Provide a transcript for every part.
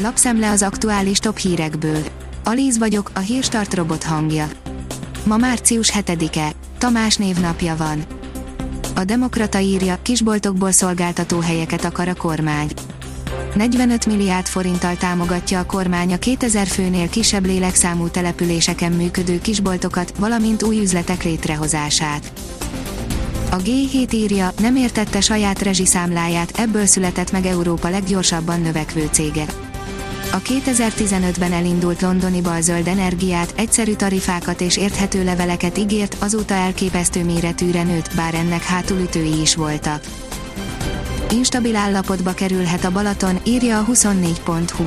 Lapszemle az aktuális top hírekből. Alíz vagyok, a hírstart robot hangja. Ma március 7-e, Tamás névnapja van. A Demokrata írja, kisboltokból szolgáltató helyeket akar a kormány. 45 milliárd forinttal támogatja a kormány a 2000 főnél kisebb lélekszámú településeken működő kisboltokat, valamint új üzletek létrehozását. A G7 írja, nem értette saját rezsiszámláját, ebből született meg Európa leggyorsabban növekvő cége. A 2015-ben elindult londoni balzöld energiát, egyszerű tarifákat és érthető leveleket ígért, azóta elképesztő méretűre nőtt, bár ennek hátulütői is voltak. Instabil állapotba kerülhet a Balaton, írja a 24.hu.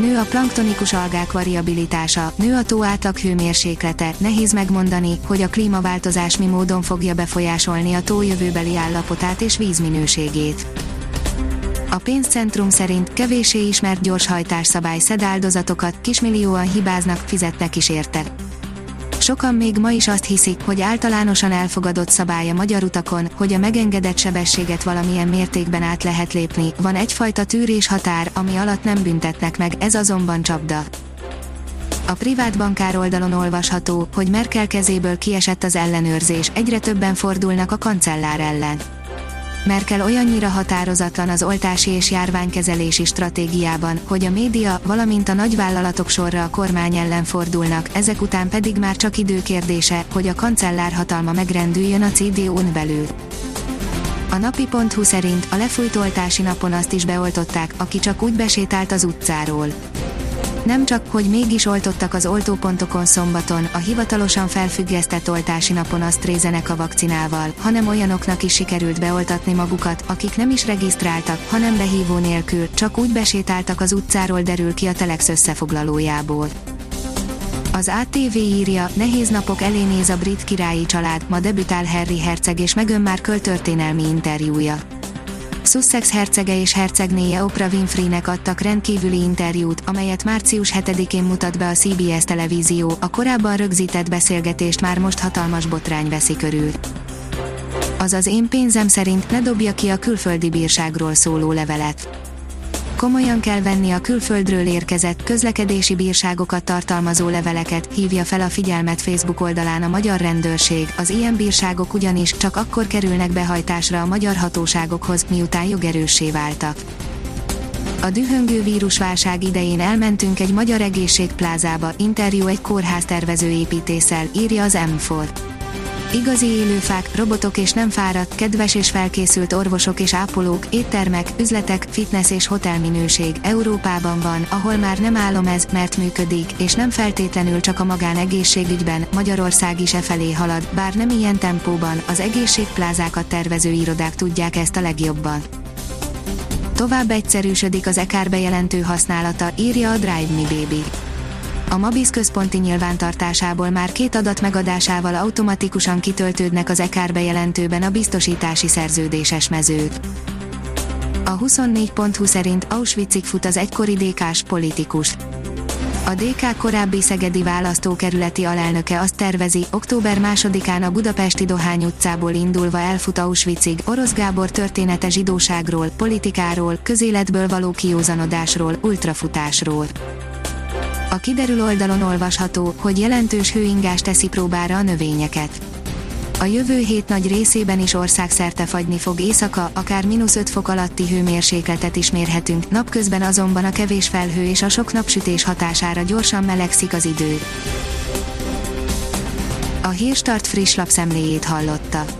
Nő a planktonikus algák variabilitása, nő a tó átlag hőmérséklete, nehéz megmondani, hogy a klímaváltozás mi módon fogja befolyásolni a tó jövőbeli állapotát és vízminőségét. A pénzcentrum szerint kevésé ismert gyorshajtásszabály szed áldozatokat, kismillióan hibáznak, fizetnek is érte. Sokan még ma is azt hiszik, hogy általánosan elfogadott szabály a magyar utakon, hogy a megengedett sebességet valamilyen mértékben át lehet lépni, van egyfajta tűrés határ, ami alatt nem büntetnek meg, ez azonban csapda. A privát bankár oldalon olvasható, hogy Merkel kezéből kiesett az ellenőrzés, egyre többen fordulnak a kancellár ellen. Merkel olyannyira határozatlan az oltási és járványkezelési stratégiában, hogy a média, valamint a nagyvállalatok sorra a kormány ellen fordulnak, ezek után pedig már csak időkérdése, hogy a kancellár hatalma megrendüljön a CDU-n belül. A napi.hu szerint a lefújt oltási napon azt is beoltották, aki csak úgy besétált az utcáról. Nem csak, hogy mégis oltottak az oltópontokon szombaton, a hivatalosan felfüggesztett oltási napon azt rézenek a vakcinával, hanem olyanoknak is sikerült beoltatni magukat, akik nem is regisztráltak, hanem behívó nélkül, csak úgy besétáltak az utcáról derül ki a Telex összefoglalójából. Az ATV írja, nehéz napok elé néz a brit királyi család, ma debütál Harry herceg és Meghan Markle történelmi interjúja. Sussex hercege és hercegnéje Oprah Winfreynek adtak rendkívüli interjút, amelyet március 7-én mutat be a CBS televízió, a korábban rögzített beszélgetést már most hatalmas botrány veszi körül. Az az én pénzem szerint ne dobja ki a külföldi bírságról szóló levelet komolyan kell venni a külföldről érkezett közlekedési bírságokat tartalmazó leveleket, hívja fel a figyelmet Facebook oldalán a magyar rendőrség, az ilyen bírságok ugyanis csak akkor kerülnek behajtásra a magyar hatóságokhoz, miután jogerőssé váltak. A dühöngő vírusválság idején elmentünk egy magyar egészségplázába, interjú egy kórház tervezőépítéssel, írja az M4. Igazi élőfák, robotok és nem fáradt, kedves és felkészült orvosok és ápolók, éttermek, üzletek, fitness és hotelminőség Európában van, ahol már nem állom ez, mert működik, és nem feltétlenül csak a magánegészségügyben, Magyarország is e felé halad, bár nem ilyen tempóban, az egészségplázákat tervező irodák tudják ezt a legjobban. Tovább egyszerűsödik az ekár bejelentő használata, írja a Drive Me Baby a Mabis központi nyilvántartásából már két adat megadásával automatikusan kitöltődnek az EKR bejelentőben a biztosítási szerződéses mezők. A 24.20 szerint Auschwitzig fut az egykori DK-s politikus. A DK korábbi szegedi választókerületi alelnöke azt tervezi, október 2-án a budapesti Dohány utcából indulva elfut Auschwitzig, Orosz Gábor története zsidóságról, politikáról, közéletből való kiózanodásról, ultrafutásról. A kiderül oldalon olvasható, hogy jelentős hőingás teszi próbára a növényeket. A jövő hét nagy részében is országszerte fagyni fog éjszaka, akár mínusz 5 fok alatti hőmérsékletet is mérhetünk, napközben azonban a kevés felhő és a sok napsütés hatására gyorsan melegszik az idő. A Hírstart friss lapszemléjét hallotta.